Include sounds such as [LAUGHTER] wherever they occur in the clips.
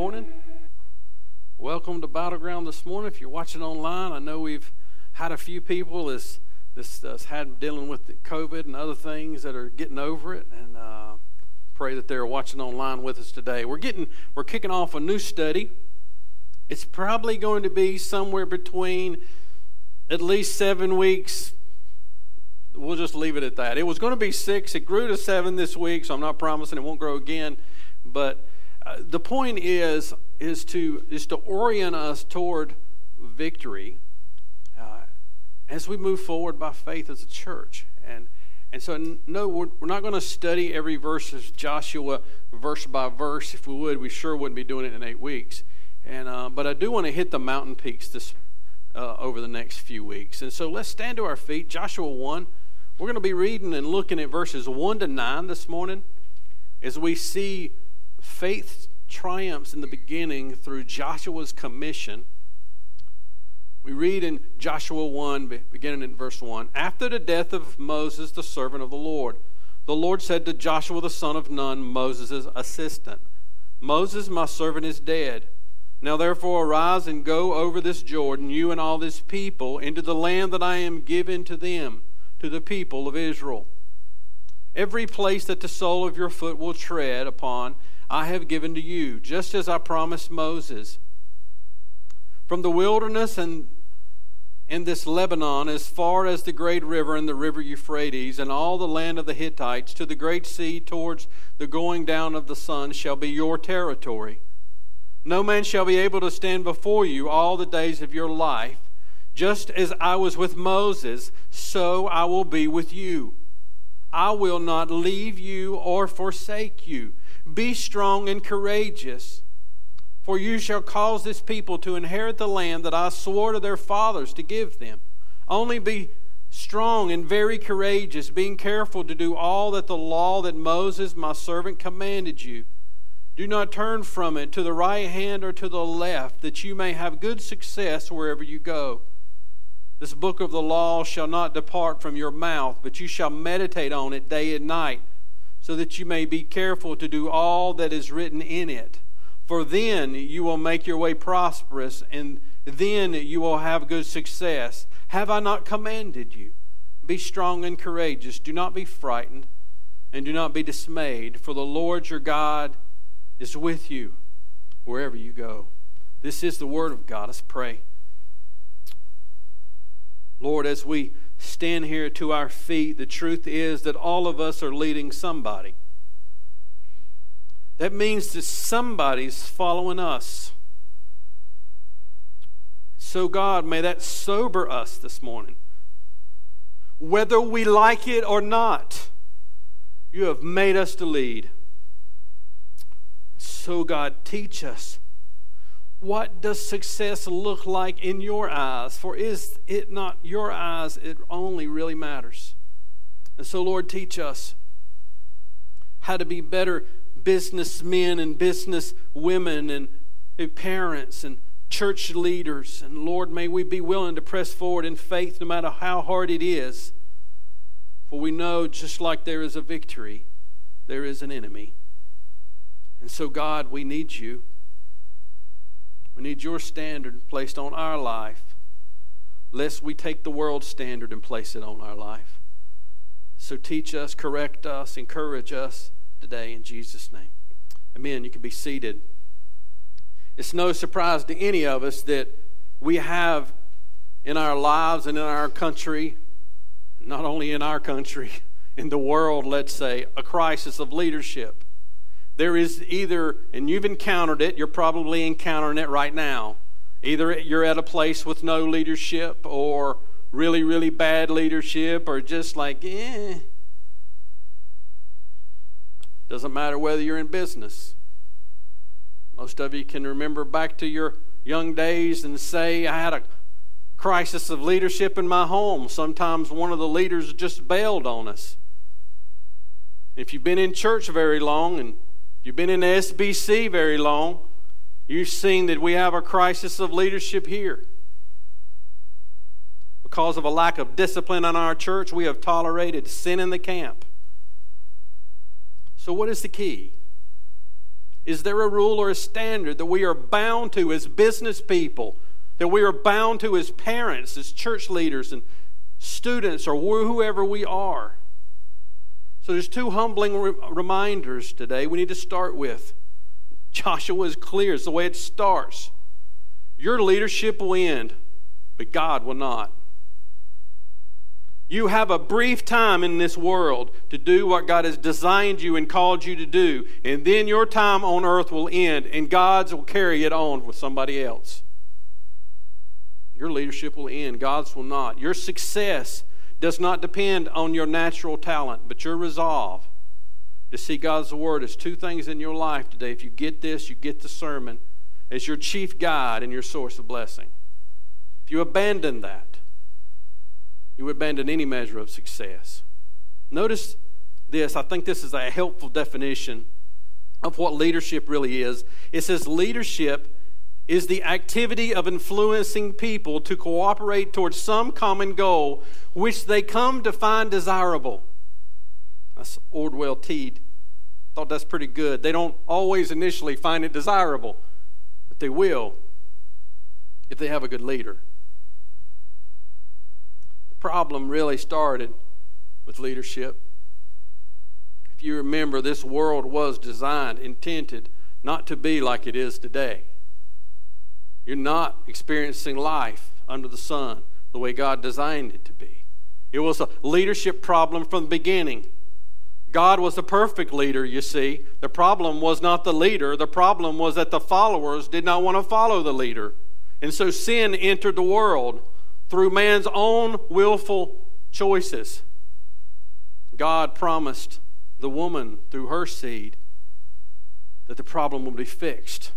morning. Welcome to Battleground this morning. If you're watching online, I know we've had a few people as this has had dealing with COVID and other things that are getting over it, and uh, pray that they're watching online with us today. We're getting we're kicking off a new study. It's probably going to be somewhere between at least seven weeks. We'll just leave it at that. It was going to be six. It grew to seven this week, so I'm not promising it won't grow again. But the point is is to is to orient us toward victory uh, as we move forward by faith as a church. And and so, no, we're, we're not going to study every verse of Joshua verse by verse. If we would, we sure wouldn't be doing it in eight weeks. And uh, but I do want to hit the mountain peaks this uh, over the next few weeks. And so let's stand to our feet. Joshua one. We're going to be reading and looking at verses one to nine this morning as we see faith triumphs in the beginning through Joshua's commission. We read in Joshua 1, beginning in verse 1 After the death of Moses, the servant of the Lord, the Lord said to Joshua the son of Nun, Moses' assistant, Moses, my servant, is dead. Now therefore arise and go over this Jordan, you and all this people, into the land that I am giving to them, to the people of Israel. Every place that the sole of your foot will tread upon, I have given to you, just as I promised Moses. From the wilderness and in this Lebanon, as far as the great river and the river Euphrates, and all the land of the Hittites, to the great sea towards the going down of the sun, shall be your territory. No man shall be able to stand before you all the days of your life. Just as I was with Moses, so I will be with you. I will not leave you or forsake you. Be strong and courageous, for you shall cause this people to inherit the land that I swore to their fathers to give them. Only be strong and very courageous, being careful to do all that the law that Moses, my servant, commanded you. Do not turn from it to the right hand or to the left, that you may have good success wherever you go. This book of the law shall not depart from your mouth, but you shall meditate on it day and night so that you may be careful to do all that is written in it. For then you will make your way prosperous, and then you will have good success. Have I not commanded you? Be strong and courageous. Do not be frightened, and do not be dismayed, for the Lord your God is with you wherever you go. This is the word of God. Let's pray. Lord, as we stand here to our feet, the truth is that all of us are leading somebody. That means that somebody's following us. So, God, may that sober us this morning. Whether we like it or not, you have made us to lead. So, God, teach us what does success look like in your eyes? For is it not your eyes it only really matters? And so, Lord, teach us how to be better businessmen and business women and parents and church leaders. And Lord, may we be willing to press forward in faith no matter how hard it is. For we know just like there is a victory, there is an enemy. And so, God, we need you. We need your standard placed on our life, lest we take the world's standard and place it on our life. So teach us, correct us, encourage us today in Jesus' name. Amen. You can be seated. It's no surprise to any of us that we have in our lives and in our country, not only in our country, [LAUGHS] in the world, let's say, a crisis of leadership. There is either, and you've encountered it, you're probably encountering it right now. Either you're at a place with no leadership or really, really bad leadership or just like, eh. Doesn't matter whether you're in business. Most of you can remember back to your young days and say, I had a crisis of leadership in my home. Sometimes one of the leaders just bailed on us. If you've been in church very long and you've been in the SBC very long, you've seen that we have a crisis of leadership here. Because of a lack of discipline in our church, we have tolerated sin in the camp. So, what is the key? Is there a rule or a standard that we are bound to as business people, that we are bound to as parents, as church leaders, and students, or whoever we are? So there's two humbling re- reminders today we need to start with. Joshua is clear, it's the way it starts. Your leadership will end, but God will not. You have a brief time in this world to do what God has designed you and called you to do, and then your time on earth will end, and God's will carry it on with somebody else. Your leadership will end, God's will not. Your success does not depend on your natural talent, but your resolve to see God's word as two things in your life today. If you get this, you get the sermon as your chief guide and your source of blessing. If you abandon that, you abandon any measure of success. Notice this. I think this is a helpful definition of what leadership really is. It says leadership is the activity of influencing people to cooperate towards some common goal which they come to find desirable. That's Ordway Tead. Thought that's pretty good. They don't always initially find it desirable, but they will if they have a good leader The problem really started with leadership. If you remember, this world was designed, intended not to be like it is today. You're not experiencing life under the sun the way God designed it to be. It was a leadership problem from the beginning. God was the perfect leader, you see. The problem was not the leader, the problem was that the followers did not want to follow the leader. And so sin entered the world through man's own willful choices. God promised the woman through her seed that the problem would be fixed.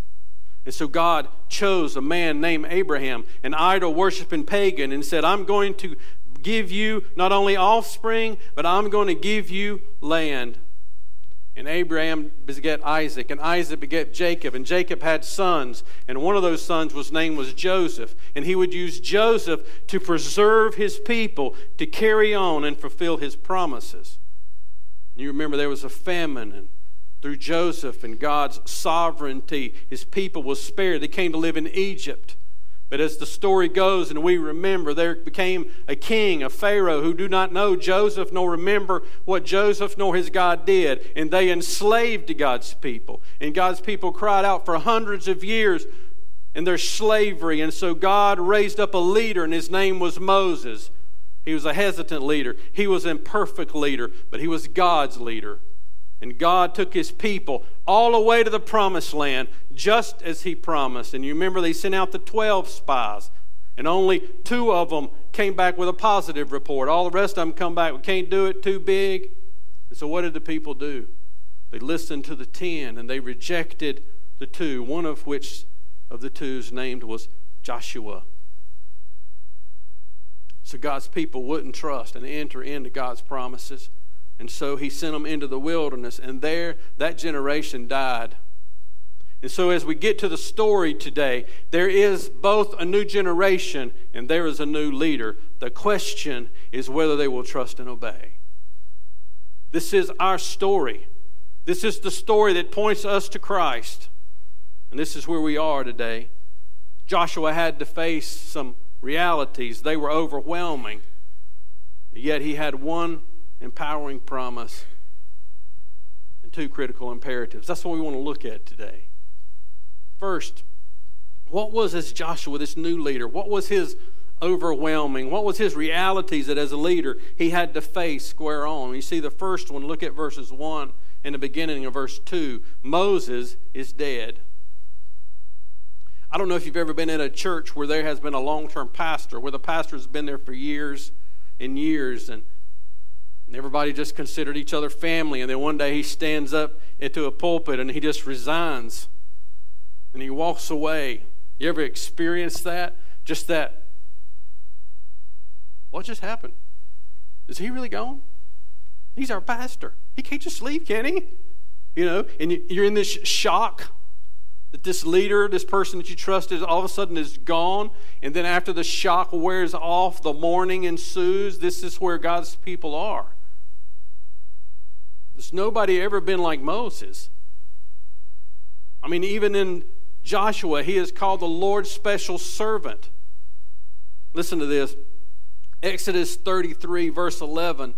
And so God chose a man named Abraham, an idol worshiping pagan, and said, I'm going to give you not only offspring, but I'm going to give you land. And Abraham begat Isaac, and Isaac begat Jacob, and Jacob had sons, and one of those sons was named was Joseph, and he would use Joseph to preserve his people, to carry on and fulfill his promises. You remember there was a famine, and through Joseph and God's sovereignty, his people was spared. They came to live in Egypt. But as the story goes and we remember, there became a king, a Pharaoh, who do not know Joseph nor remember what Joseph nor his God did. And they enslaved God's people. And God's people cried out for hundreds of years in their slavery. And so God raised up a leader, and his name was Moses. He was a hesitant leader, he was an imperfect leader, but he was God's leader. And God took his people all the way to the promised land, just as he promised. And you remember they sent out the 12 spies, and only two of them came back with a positive report. All the rest of them come back, we can't do it, too big. And so what did the people do? They listened to the 10 and they rejected the two, one of which of the two's named was Joshua. So God's people wouldn't trust and enter into God's promises. And so he sent them into the wilderness, and there that generation died. And so, as we get to the story today, there is both a new generation and there is a new leader. The question is whether they will trust and obey. This is our story. This is the story that points us to Christ. And this is where we are today. Joshua had to face some realities, they were overwhelming. Yet he had one empowering promise, and two critical imperatives. That's what we want to look at today. First, what was as Joshua, this new leader, what was his overwhelming? What was his realities that as a leader he had to face square on? You see, the first one, look at verses 1 and the beginning of verse 2. Moses is dead. I don't know if you've ever been in a church where there has been a long term pastor, where the pastor has been there for years and years, and and everybody just considered each other family. And then one day he stands up into a pulpit and he just resigns and he walks away. You ever experienced that? Just that. What just happened? Is he really gone? He's our pastor. He can't just leave, can he? You know, and you're in this shock that this leader, this person that you trusted, all of a sudden is gone. And then after the shock wears off, the mourning ensues. This is where God's people are. There's nobody ever been like Moses. I mean, even in Joshua, he is called the Lord's special servant. Listen to this Exodus 33, verse 11.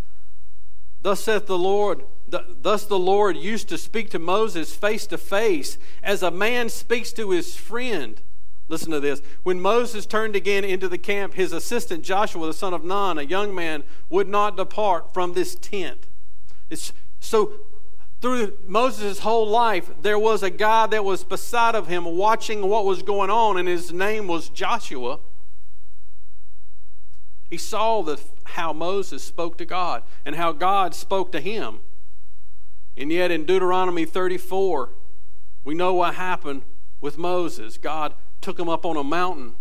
Thus saith the Lord, thus the Lord used to speak to Moses face to face, as a man speaks to his friend. Listen to this. When Moses turned again into the camp, his assistant Joshua, the son of Nun, a young man, would not depart from this tent. It's, so, through Moses' whole life, there was a guy that was beside of him watching what was going on, and his name was Joshua. He saw the, how Moses spoke to God and how God spoke to him. And yet, in Deuteronomy 34, we know what happened with Moses. God took him up on a mountain.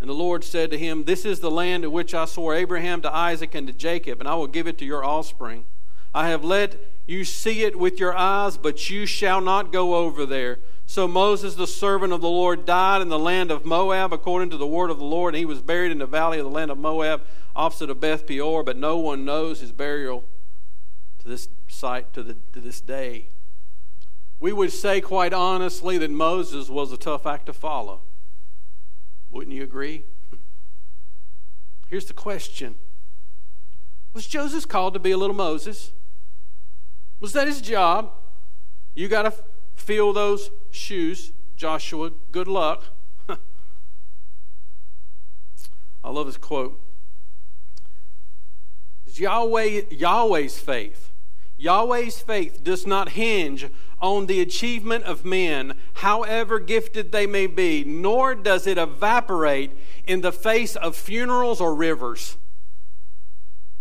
And the Lord said to him, This is the land in which I swore Abraham to Isaac and to Jacob, and I will give it to your offspring. I have let you see it with your eyes, but you shall not go over there. So Moses, the servant of the Lord, died in the land of Moab according to the word of the Lord, and he was buried in the valley of the land of Moab, opposite of Beth Peor, but no one knows his burial to this site to, the, to this day. We would say quite honestly that Moses was a tough act to follow. Wouldn't you agree? [LAUGHS] Here's the question Was Joseph called to be a little Moses? Was that his job? You got to fill those shoes, Joshua. Good luck. [LAUGHS] I love this quote. Yahweh, Yahweh's faith. Yahweh's faith does not hinge on the achievement of men, however gifted they may be, nor does it evaporate in the face of funerals or rivers.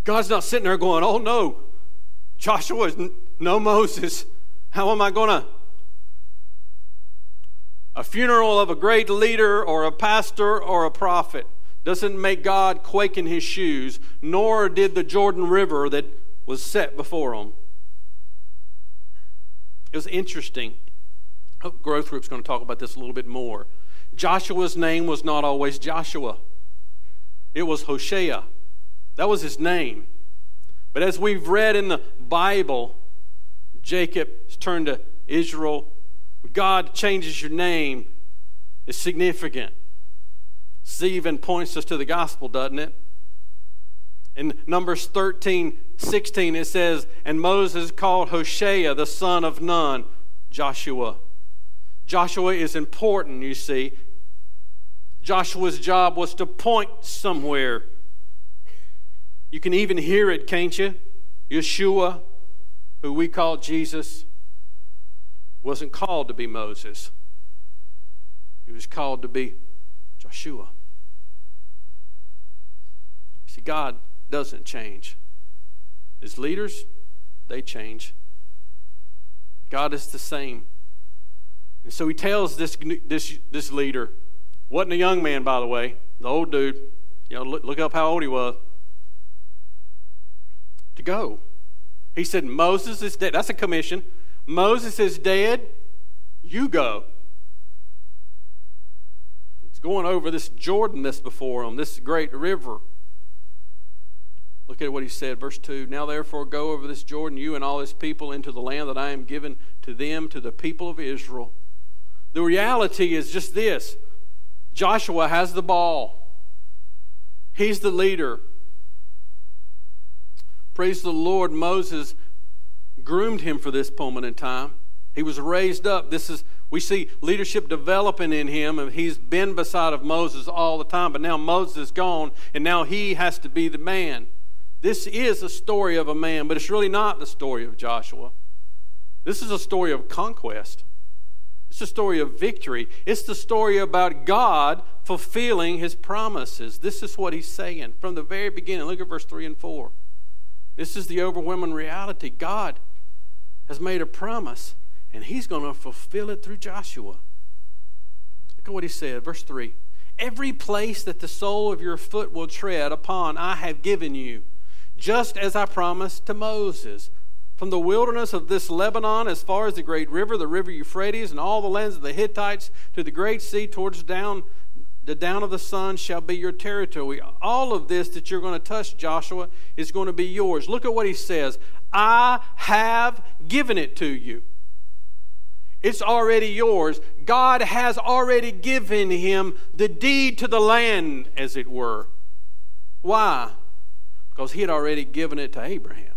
God's not sitting there going, oh no, Joshua is no Moses. How am I going to? A funeral of a great leader or a pastor or a prophet doesn't make God quake in his shoes, nor did the Jordan River that was set before him. It was interesting. Hope Growth Group's going to talk about this a little bit more. Joshua's name was not always Joshua, it was Hoshea. That was his name. But as we've read in the Bible, Jacob turned to Israel. God changes your name is significant. Stephen points us to the gospel, doesn't it? In Numbers 13, 16, it says, And Moses called Hoshea, the son of Nun, Joshua. Joshua is important, you see. Joshua's job was to point somewhere. You can even hear it, can't you? Yeshua, who we call Jesus, wasn't called to be Moses, he was called to be Joshua. See, God doesn't change. His leaders, they change. God is the same. And so he tells this, this, this leader, wasn't a young man, by the way, the old dude, you know, look, look up how old he was, to go. He said, Moses is dead. That's a commission. Moses is dead. You go. It's going over this Jordan that's before him, this great river. Look at what he said, verse 2. Now therefore go over this Jordan, you and all his people, into the land that I am given to them, to the people of Israel. The reality is just this Joshua has the ball, he's the leader. Praise the Lord, Moses groomed him for this moment in time. He was raised up. This is we see leadership developing in him, and he's been beside of Moses all the time. But now Moses is gone, and now he has to be the man. This is a story of a man, but it's really not the story of Joshua. This is a story of conquest. It's a story of victory. It's the story about God fulfilling his promises. This is what he's saying from the very beginning. Look at verse 3 and 4. This is the overwhelming reality. God has made a promise, and he's going to fulfill it through Joshua. Look at what he said, verse 3 Every place that the sole of your foot will tread upon, I have given you just as I promised to Moses. From the wilderness of this Lebanon, as far as the great river, the river Euphrates, and all the lands of the Hittites, to the great sea towards down the down of the sun shall be your territory. All of this that you're going to touch, Joshua, is going to be yours. Look at what he says I have given it to you. It's already yours. God has already given him the deed to the land, as it were. Why? Because he had already given it to Abraham.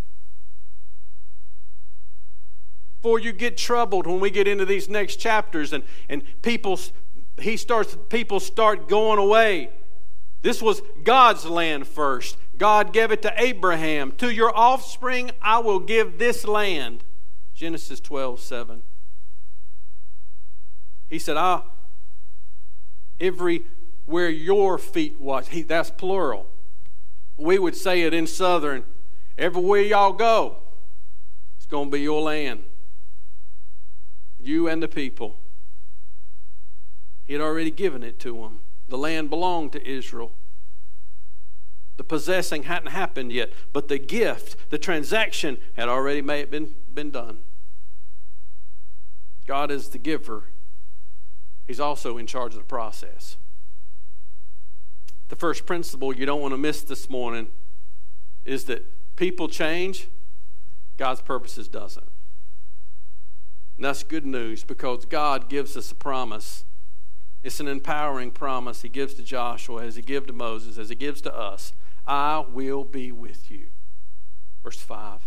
Before you get troubled when we get into these next chapters and, and people he starts people start going away. This was God's land first. God gave it to Abraham. To your offspring I will give this land. Genesis 12, 7. He said, Ah, everywhere your feet was. He, that's plural. We would say it in Southern. Everywhere y'all go, it's going to be your land. You and the people. He had already given it to them. The land belonged to Israel. The possessing hadn't happened yet, but the gift, the transaction, had already made, been, been done. God is the giver, He's also in charge of the process. The first principle you don't want to miss this morning is that people change, God's purposes doesn't. And that's good news because God gives us a promise. It's an empowering promise He gives to Joshua, as He gives to Moses, as He gives to us. I will be with you. Verse 5.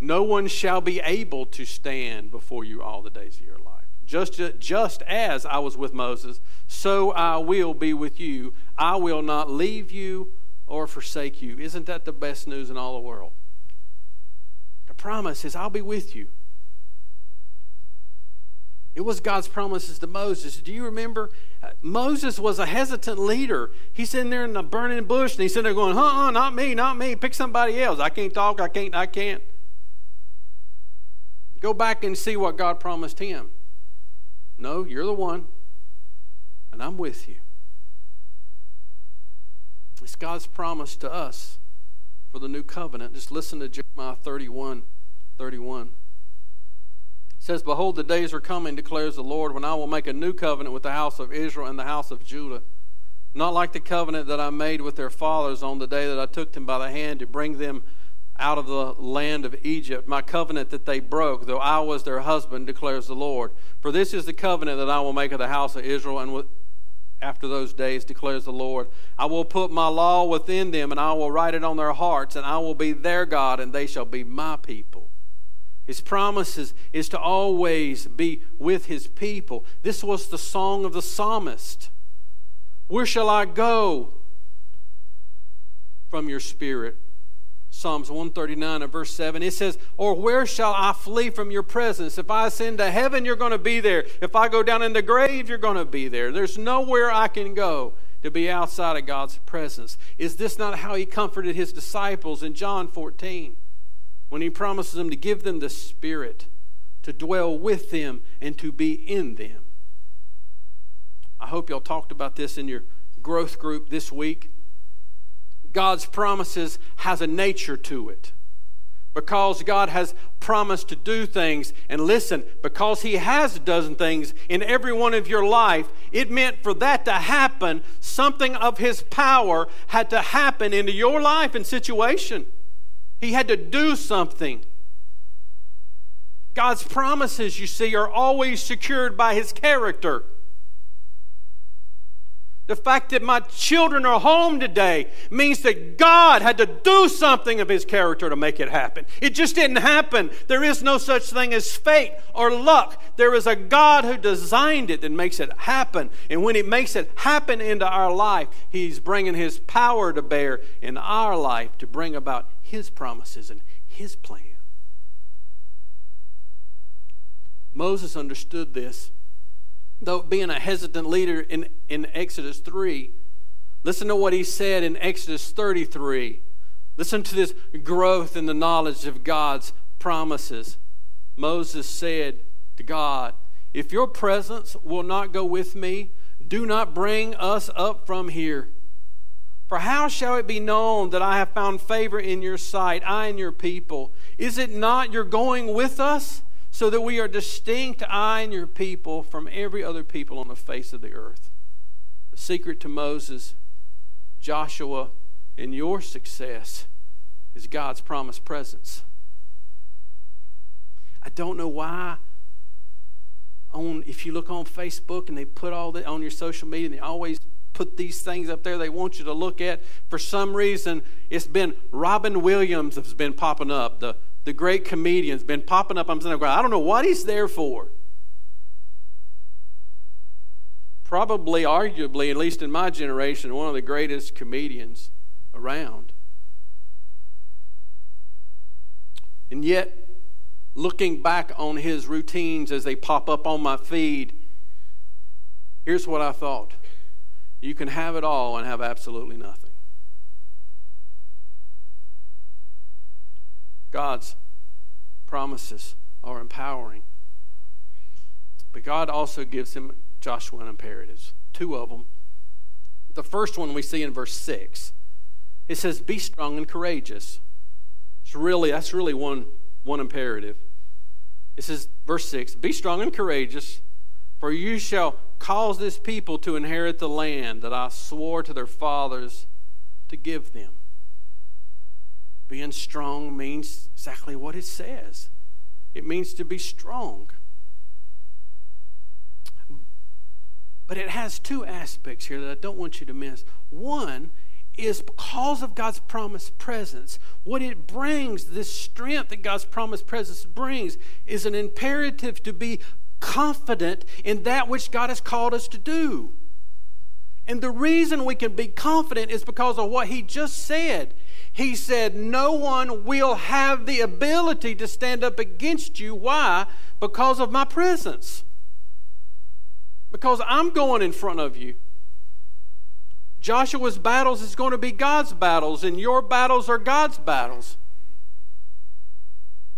No one shall be able to stand before you all the days of your life. Just, just as I was with Moses, so I will be with you. I will not leave you or forsake you. Isn't that the best news in all the world? The promise is, I'll be with you. It was God's promises to Moses. Do you remember? Uh, Moses was a hesitant leader. He's sitting there in the burning bush and he's sitting there going, huh, not me, not me. Pick somebody else. I can't talk. I can't, I can't. Go back and see what God promised him. No, you're the one, and I'm with you. It's God's promise to us for the new covenant. Just listen to Jeremiah 31 31. Says, Behold, the days are coming, declares the Lord, when I will make a new covenant with the house of Israel and the house of Judah. Not like the covenant that I made with their fathers on the day that I took them by the hand to bring them out of the land of Egypt, my covenant that they broke, though I was their husband, declares the Lord. For this is the covenant that I will make of the house of Israel, and after those days, declares the Lord. I will put my law within them, and I will write it on their hearts, and I will be their God, and they shall be my people. His promises is to always be with his people. This was the song of the psalmist. Where shall I go from your spirit? Psalms 139 and verse 7. It says, Or where shall I flee from your presence? If I ascend to heaven, you're going to be there. If I go down in the grave, you're going to be there. There's nowhere I can go to be outside of God's presence. Is this not how he comforted his disciples in John 14 when he promises them to give them the Spirit to dwell with them and to be in them? I hope y'all talked about this in your growth group this week. God's promises has a nature to it. Because God has promised to do things, and listen, because He has done things in every one of your life, it meant for that to happen, something of His power had to happen into your life and situation. He had to do something. God's promises, you see, are always secured by His character. The fact that my children are home today means that God had to do something of His character to make it happen. It just didn't happen. There is no such thing as fate or luck. There is a God who designed it that makes it happen. And when He makes it happen into our life, He's bringing His power to bear in our life to bring about His promises and His plan. Moses understood this though being a hesitant leader in, in Exodus 3, listen to what he said in Exodus 33. Listen to this growth in the knowledge of God's promises. Moses said to God, If your presence will not go with me, do not bring us up from here. For how shall it be known that I have found favor in your sight, I and your people? Is it not your going with us? So that we are distinct, I and your people, from every other people on the face of the earth. The secret to Moses, Joshua, and your success is God's promised presence. I don't know why on if you look on Facebook and they put all that on your social media and they always put these things up there they want you to look at. For some reason, it's been Robin Williams has been popping up. The the great comedian's been popping up. I'm saying, I don't know what he's there for. Probably, arguably, at least in my generation, one of the greatest comedians around. And yet, looking back on his routines as they pop up on my feed, here's what I thought you can have it all and have absolutely nothing. God's promises are empowering. But God also gives him Joshua an imperatives, two of them. The first one we see in verse 6. It says, Be strong and courageous. It's really, that's really one, one imperative. It says, verse 6 Be strong and courageous, for you shall cause this people to inherit the land that I swore to their fathers to give them. Being strong means exactly what it says it means to be strong. But it has two aspects here that I don't want you to miss. One is because of God's promised presence, what it brings, this strength that God's promised presence brings, is an imperative to be confident in that which God has called us to do. And the reason we can be confident is because of what He just said. He said, No one will have the ability to stand up against you. Why? Because of my presence. Because I'm going in front of you. Joshua's battles is going to be God's battles, and your battles are God's battles.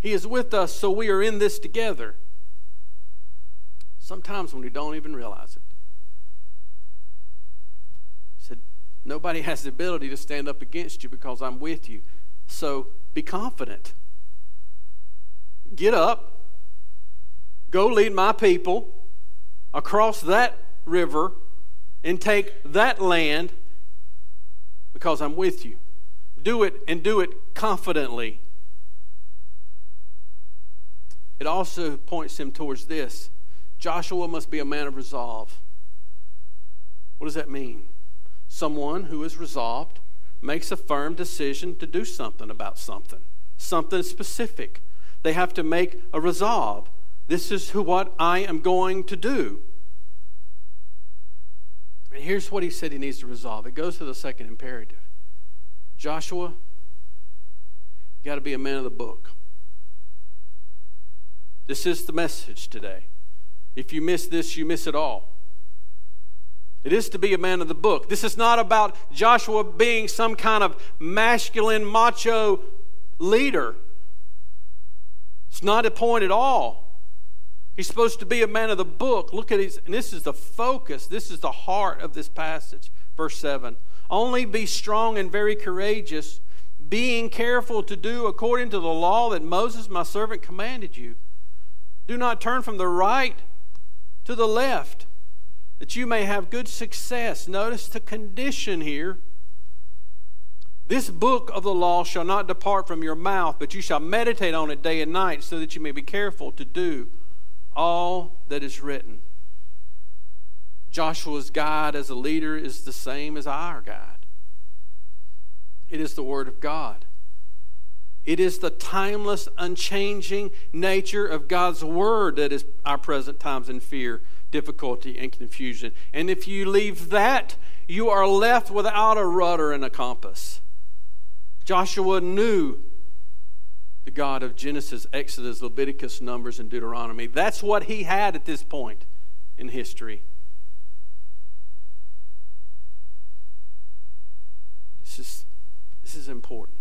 He is with us, so we are in this together. Sometimes when we don't even realize it. He said, Nobody [LAUGHS] has the ability to stand up against you because I'm with you. So be confident. Get up, go lead my people across that river and take that land because I'm with you. Do it and do it confidently. It also points him towards this Joshua must be a man of resolve. What does that mean? Someone who is resolved makes a firm decision to do something about something, something specific. They have to make a resolve. This is who, what I am going to do. And here's what he said he needs to resolve it goes to the second imperative Joshua, you got to be a man of the book. This is the message today. If you miss this, you miss it all. It is to be a man of the book. This is not about Joshua being some kind of masculine, macho leader. It's not a point at all. He's supposed to be a man of the book. Look at his, and this is the focus, this is the heart of this passage. Verse 7 Only be strong and very courageous, being careful to do according to the law that Moses, my servant, commanded you. Do not turn from the right to the left, that you may have good success. Notice the condition here. This book of the law shall not depart from your mouth, but you shall meditate on it day and night, so that you may be careful to do all that is written. Joshua's guide as a leader is the same as our guide. It is the Word of God. It is the timeless, unchanging nature of God's Word that is our present times in fear, difficulty, and confusion. And if you leave that, you are left without a rudder and a compass. Joshua knew the God of Genesis, Exodus, Leviticus, Numbers, and Deuteronomy. That's what he had at this point in history. This is, this is important.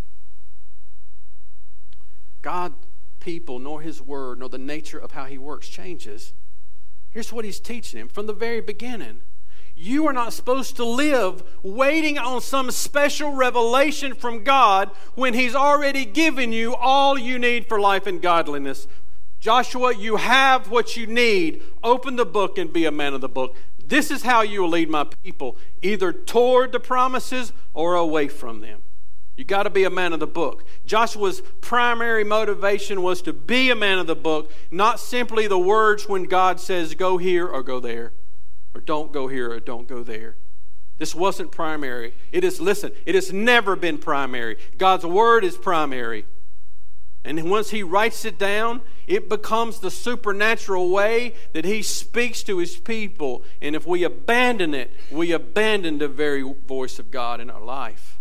God, people, nor his word, nor the nature of how he works changes. Here's what he's teaching him from the very beginning. You are not supposed to live waiting on some special revelation from God when He's already given you all you need for life and godliness. Joshua, you have what you need. Open the book and be a man of the book. This is how you will lead my people, either toward the promises or away from them. You got to be a man of the book. Joshua's primary motivation was to be a man of the book, not simply the words when God says, go here or go there, or don't go here or don't go there. This wasn't primary. It is, listen, it has never been primary. God's word is primary. And once he writes it down, it becomes the supernatural way that he speaks to his people. And if we abandon it, we abandon the very voice of God in our life.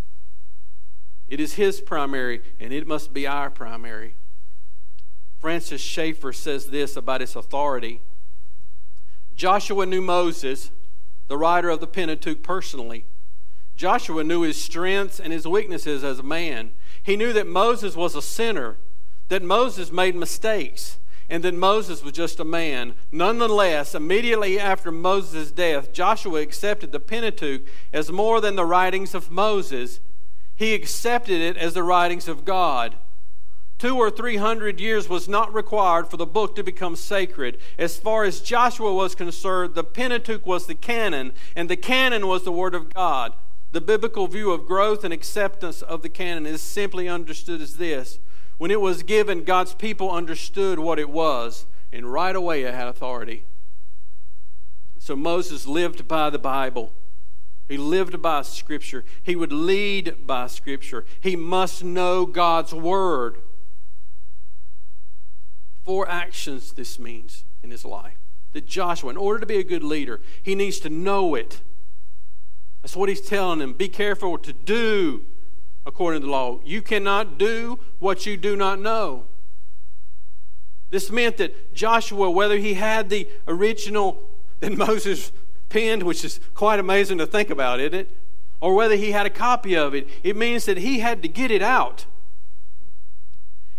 It is His primary, and it must be our primary. Francis Schaeffer says this about its authority Joshua knew Moses, the writer of the Pentateuch, personally. Joshua knew his strengths and his weaknesses as a man. He knew that Moses was a sinner, that Moses made mistakes, and that Moses was just a man. Nonetheless, immediately after Moses' death, Joshua accepted the Pentateuch as more than the writings of Moses he accepted it as the writings of God. Two or three hundred years was not required for the book to become sacred. As far as Joshua was concerned, the Pentateuch was the canon, and the canon was the Word of God. The biblical view of growth and acceptance of the canon is simply understood as this when it was given, God's people understood what it was, and right away it had authority. So Moses lived by the Bible. He lived by Scripture. He would lead by Scripture. He must know God's Word. Four actions this means in his life. That Joshua, in order to be a good leader, he needs to know it. That's what he's telling him. Be careful to do according to the law. You cannot do what you do not know. This meant that Joshua, whether he had the original [LAUGHS] that Moses penned, which is quite amazing to think about, isn't it? Or whether he had a copy of it. It means that he had to get it out.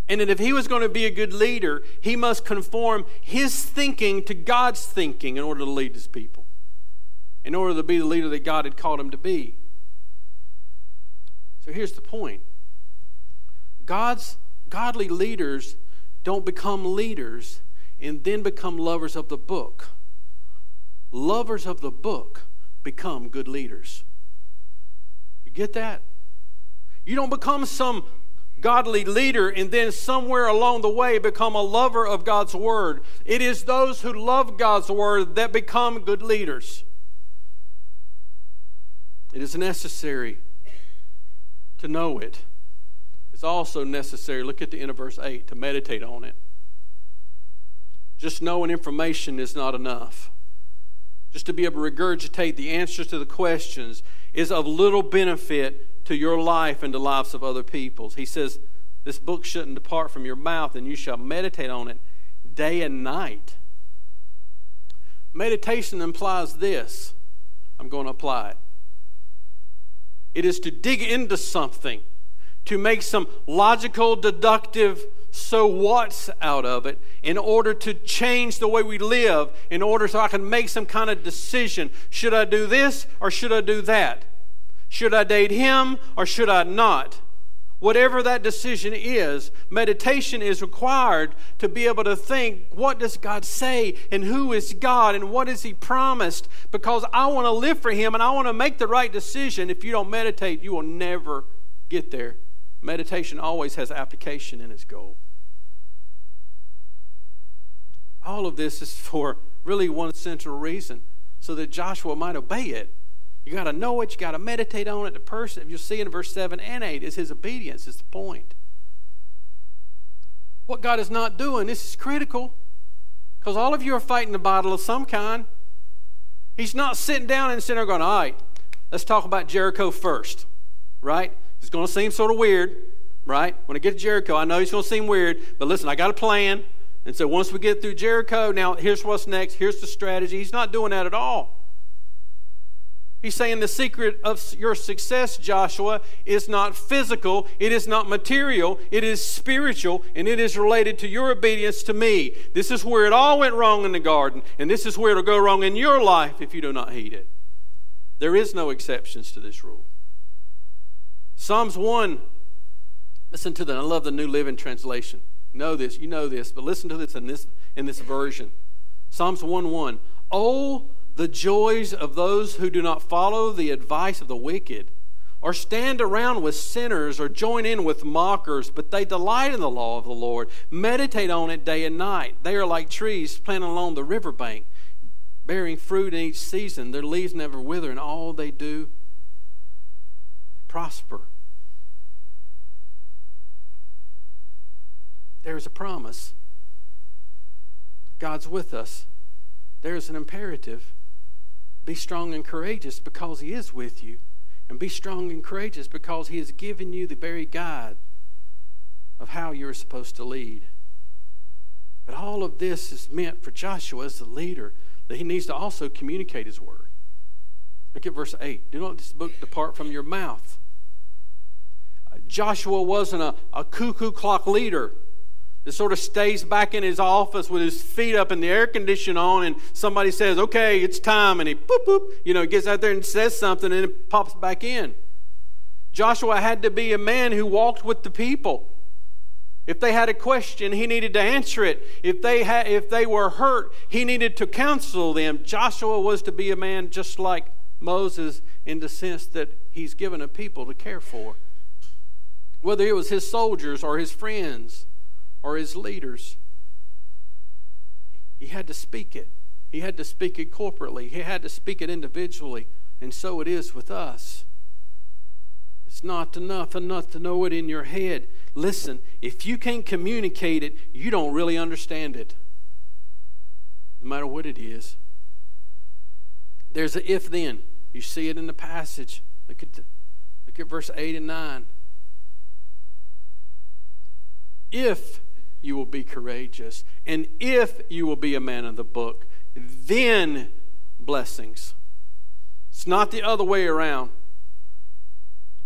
And that if he was going to be a good leader, he must conform his thinking to God's thinking in order to lead his people, in order to be the leader that God had called him to be. So here's the point God's godly leaders don't become leaders and then become lovers of the book lovers of the book become good leaders. You get that? You don't become some godly leader and then somewhere along the way become a lover of God's word. It is those who love God's word that become good leaders. It is necessary to know it. It's also necessary, look at the end of verse 8, to meditate on it. Just knowing information is not enough just to be able to regurgitate the answers to the questions, is of little benefit to your life and the lives of other people's. He says, This book shouldn't depart from your mouth, and you shall meditate on it day and night. Meditation implies this. I'm going to apply it. It is to dig into something, to make some logical, deductive so what's out of it in order to change the way we live, in order so I can make some kind of decision. Should I do this or should I do that? Should I date him or should I not? Whatever that decision is, meditation is required to be able to think what does God say and who is God and what He promised because I want to live for Him and I want to make the right decision. If you don't meditate, you will never get there. Meditation always has application in its goal. All of this is [LAUGHS] for really one central reason so that Joshua might obey it. You got to know it, you got to meditate on it. The person, you'll see in verse 7 and 8, is his obedience, is the point. What God is not doing, this is critical because all of you are fighting a battle of some kind. He's not sitting down in the center going, all right, let's talk about Jericho first, right? It's going to seem sort of weird, right? When I get to Jericho, I know it's going to seem weird, but listen, I got a plan. And so once we get through Jericho, now here's what's next. Here's the strategy. He's not doing that at all. He's saying the secret of your success, Joshua, is not physical, it is not material, it is spiritual, and it is related to your obedience to me. This is where it all went wrong in the garden, and this is where it'll go wrong in your life if you do not heed it. There is no exceptions to this rule. Psalms 1, listen to that. I love the New Living Translation. Know this, you know this, but listen to this in this in this version. Psalms 1 1. Oh, the joys of those who do not follow the advice of the wicked, or stand around with sinners, or join in with mockers, but they delight in the law of the Lord, meditate on it day and night. They are like trees planted along the riverbank, bearing fruit in each season. Their leaves never wither, and all they do prosper. There's a promise. God's with us. There's an imperative. Be strong and courageous because He is with you. And be strong and courageous because He has given you the very guide of how you're supposed to lead. But all of this is meant for Joshua as the leader that he needs to also communicate his word. Look at verse 8. Do not this book depart from your mouth. Uh, Joshua wasn't a, a cuckoo clock leader that sort of stays back in his office with his feet up and the air condition on, and somebody says, Okay, it's time, and he boop, boop, you know, gets out there and says something and it pops back in. Joshua had to be a man who walked with the people. If they had a question, he needed to answer it. If they, had, if they were hurt, he needed to counsel them. Joshua was to be a man just like Moses in the sense that he's given a people to care for. Whether it was his soldiers or his friends or his leaders, he had to speak it. He had to speak it corporately, he had to speak it individually. And so it is with us. It's not enough enough to know it in your head. Listen, if you can't communicate it, you don't really understand it. No matter what it is. There's a if then. You see it in the passage. Look at, the, look at verse 8 and 9. If you will be courageous and if you will be a man of the book, then blessings. It's not the other way around.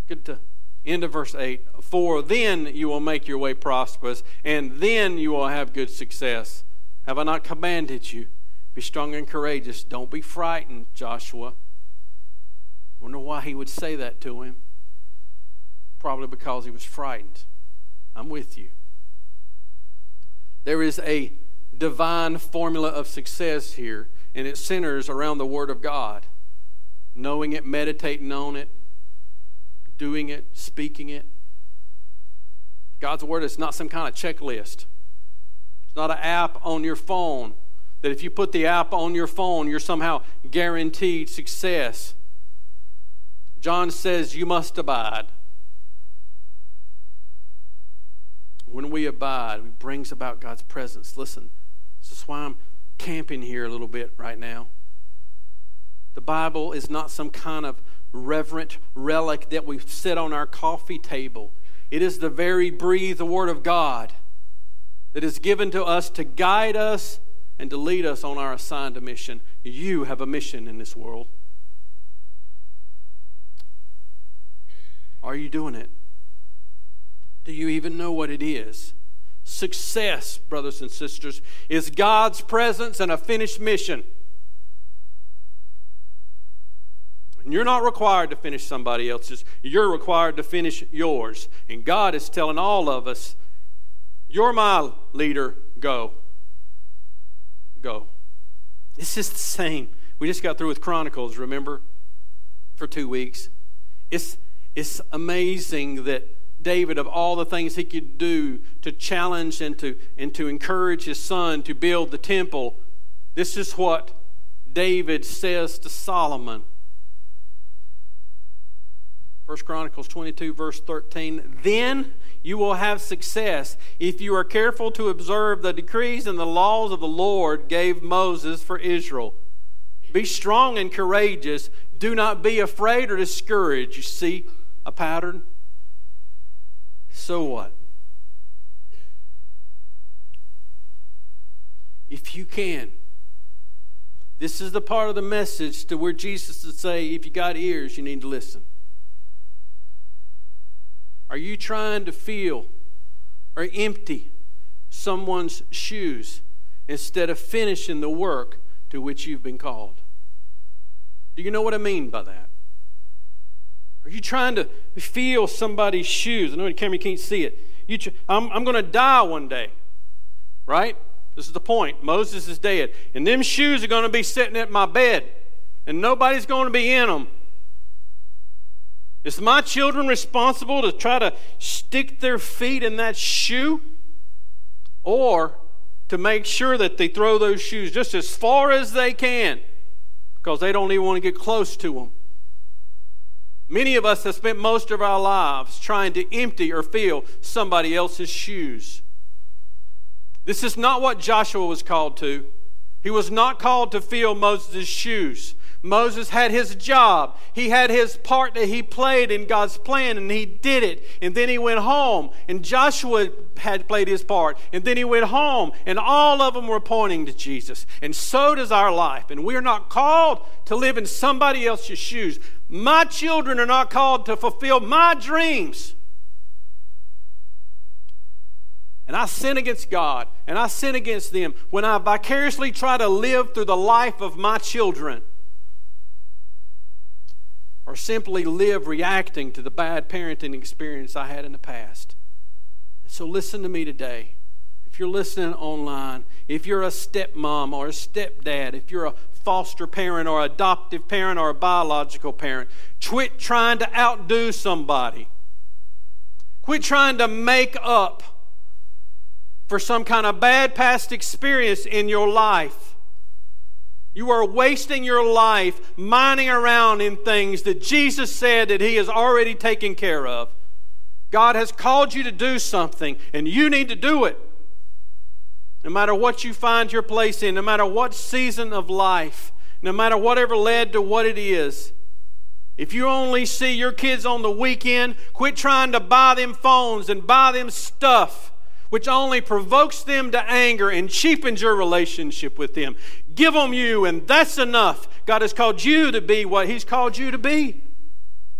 Get to end of verse 8. For then you will make your way prosperous, and then you will have good success. Have I not commanded you? Be strong and courageous. Don't be frightened, Joshua. I wonder why he would say that to him. Probably because he was frightened. I'm with you. There is a divine formula of success here, and it centers around the Word of God. Knowing it, meditating on it, doing it, speaking it. God's Word is not some kind of checklist. It's not an app on your phone that if you put the app on your phone, you're somehow guaranteed success. John says, You must abide. When we abide, it brings about God's presence. Listen, this is why I'm camping here a little bit right now. The Bible is not some kind of reverent relic that we sit on our coffee table. It is the very breathed Word of God that is given to us to guide us and to lead us on our assigned mission. You have a mission in this world. Are you doing it? Do you even know what it is? Success, brothers and sisters, is God's presence and a finished mission. And you're not required to finish somebody else's, you're required to finish yours. And God is telling all of us, You're my leader, go. Go. This is the same. We just got through with Chronicles, remember? For two weeks. It's, it's amazing that David of all the things he could do to challenge and to, and to encourage his son to build the temple, this is what David says to Solomon. 1 Chronicles 22, verse 13. Then you will have success if you are careful to observe the decrees and the laws of the Lord gave Moses for Israel. Be strong and courageous. Do not be afraid or discouraged. You see a pattern? So what? If you can, this is the part of the message to where Jesus would say, if you got ears, you need to listen. Are you trying to feel or empty someone's shoes instead of finishing the work to which you've been called? Do you know what I mean by that? Are you trying to feel somebody's shoes? I know the camera can't see it. You tr- I'm, I'm going to die one day, right? This is the point. Moses is dead. And them shoes are going to be sitting at my bed, and nobody's going to be in them. Is my children responsible to try to stick their feet in that shoe? Or to make sure that they throw those shoes just as far as they can because they don't even want to get close to them? Many of us have spent most of our lives trying to empty or fill somebody else's shoes. This is not what Joshua was called to. He was not called to fill Moses' shoes. Moses had his job. He had his part that he played in God's plan, and he did it. And then he went home, and Joshua had played his part. And then he went home, and all of them were pointing to Jesus. And so does our life. And we're not called to live in somebody else's shoes. My children are not called to fulfill my dreams. And I sin against God and I sin against them when I vicariously try to live through the life of my children or simply live reacting to the bad parenting experience I had in the past. So listen to me today. If you're listening online, if you're a stepmom or a stepdad, if you're a foster parent or adoptive parent or a biological parent, quit trying to outdo somebody. Quit trying to make up for some kind of bad past experience in your life. You are wasting your life mining around in things that Jesus said that He has already taken care of. God has called you to do something, and you need to do it. No matter what you find your place in, no matter what season of life, no matter whatever led to what it is. If you only see your kids on the weekend, quit trying to buy them phones and buy them stuff which only provokes them to anger and cheapens your relationship with them. Give them you, and that's enough. God has called you to be what He's called you to be.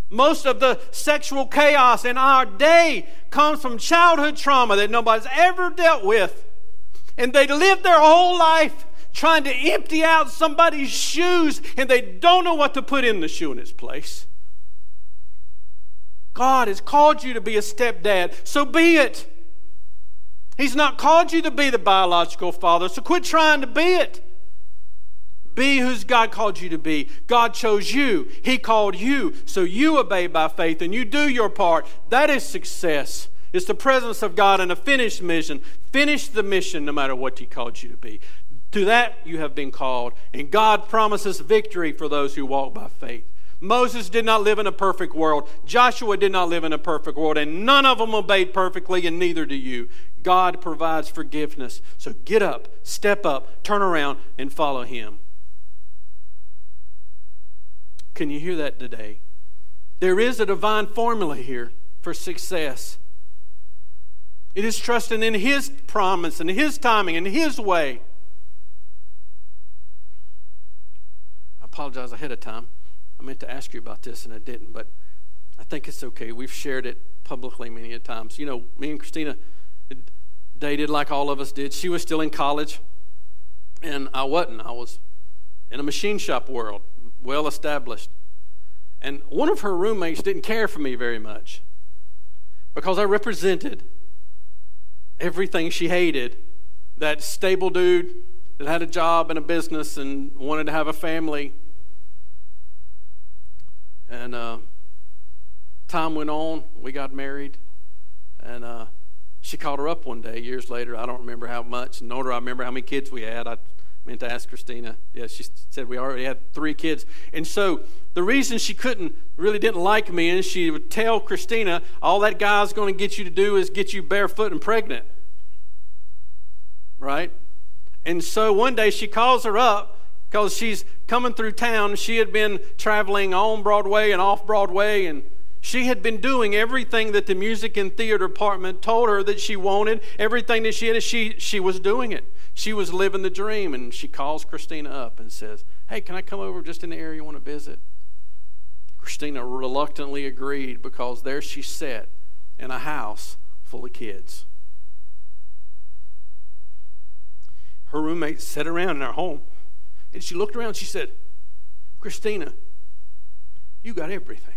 Most of the sexual chaos in our day comes from childhood trauma that nobody's ever dealt with. And they live their whole life trying to empty out somebody's shoes, and they don't know what to put in the shoe in its place. God has called you to be a stepdad, so be it. He's not called you to be the biological father, so quit trying to be it. Be who's God called you to be. God chose you. He called you. So you obey by faith and you do your part. That is success. It's the presence of God and a finished mission. Finish the mission no matter what He called you to be. To that you have been called. And God promises victory for those who walk by faith. Moses did not live in a perfect world. Joshua did not live in a perfect world. And none of them obeyed perfectly, and neither do you. God provides forgiveness. So get up, step up, turn around, and follow Him. Can you hear that today? There is a divine formula here for success. It is trusting in His promise and His timing and His way. I apologize ahead of time. I meant to ask you about this and I didn't, but I think it's okay. We've shared it publicly many a times. You know, me and Christina dated like all of us did. She was still in college, and I wasn't. I was in a machine shop world, well established. And one of her roommates didn't care for me very much because I represented everything she hated that stable dude that had a job and a business and wanted to have a family. And uh, time went on, we got married, and uh, she called her up one day years later. I don't remember how much, nor do I remember how many kids we had. I meant to ask Christina. Yeah, she said we already had three kids. And so the reason she couldn't, really didn't like me, is she would tell Christina, all that guy's going to get you to do is get you barefoot and pregnant. Right? And so one day she calls her up because she's coming through town. She had been traveling on Broadway and off Broadway and she had been doing everything that the music and theater department told her that she wanted, everything that she had, she, she was doing it. She was living the dream, and she calls Christina up and says, Hey, can I come over just in the area you want to visit? Christina reluctantly agreed because there she sat in a house full of kids. Her roommate sat around in her home, and she looked around she said, Christina, you got everything.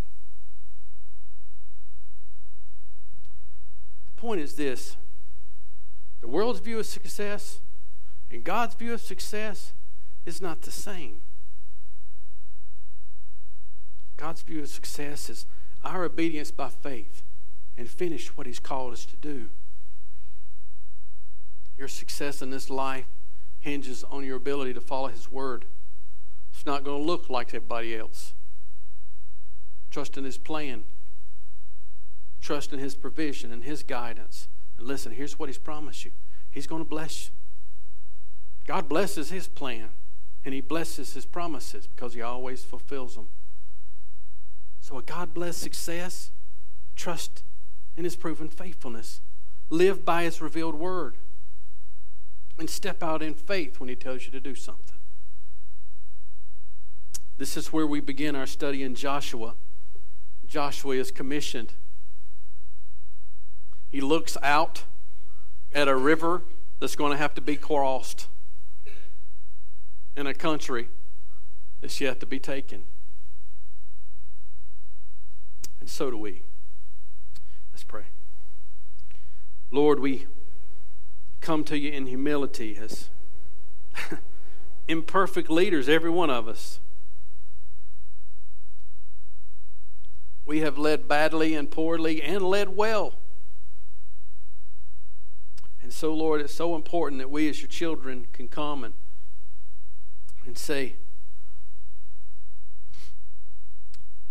Point is this the world's view of success and God's view of success is not the same. God's view of success is our obedience by faith and finish what He's called us to do. Your success in this life hinges on your ability to follow His Word. It's not going to look like everybody else. Trust in His plan, trust in His provision and His guidance. And listen, here's what He's promised you He's going to bless you. God blesses His plan and He blesses His promises because He always fulfills them. So, a God blessed success, trust in His proven faithfulness, live by His revealed word, and step out in faith when He tells you to do something. This is where we begin our study in Joshua. Joshua is commissioned. He looks out at a river that's going to have to be crossed in a country that's yet to be taken. And so do we. Let's pray. Lord, we come to you in humility as [LAUGHS] imperfect leaders, every one of us. We have led badly and poorly and led well. And so, Lord, it's so important that we as your children can come and, and say,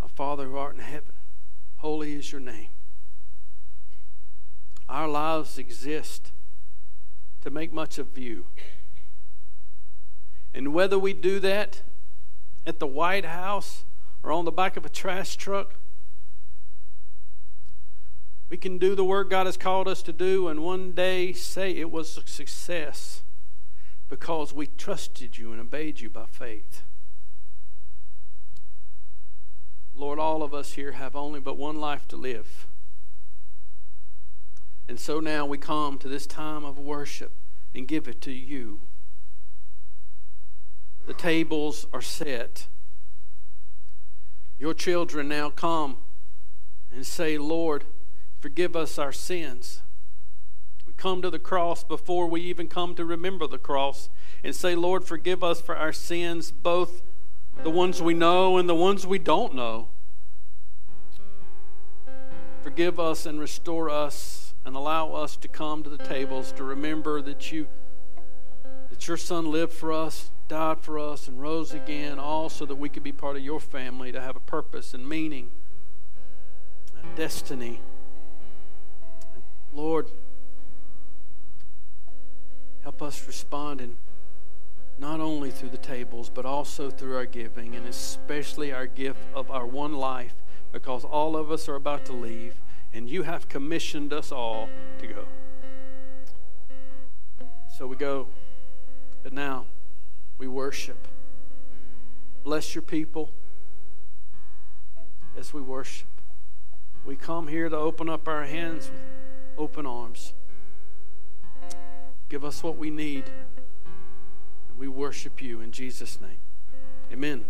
Our Father who art in heaven, holy is your name. Our lives exist to make much of you. And whether we do that at the White House or on the back of a trash truck, we can do the work God has called us to do and one day say it was a success because we trusted you and obeyed you by faith. Lord, all of us here have only but one life to live. And so now we come to this time of worship and give it to you. The tables are set. Your children now come and say, Lord, forgive us our sins. We come to the cross before we even come to remember the cross and say, Lord, forgive us for our sins, both the ones we know and the ones we don't know. Forgive us and restore us and allow us to come to the tables to remember that you that your son lived for us, died for us and rose again all so that we could be part of your family to have a purpose and meaning and destiny. Lord, help us respond in not only through the tables, but also through our giving, and especially our gift of our one life, because all of us are about to leave, and you have commissioned us all to go. So we go, but now we worship. Bless your people as we worship. We come here to open up our hands open arms. Give us what we need. And we worship you in Jesus' name. Amen.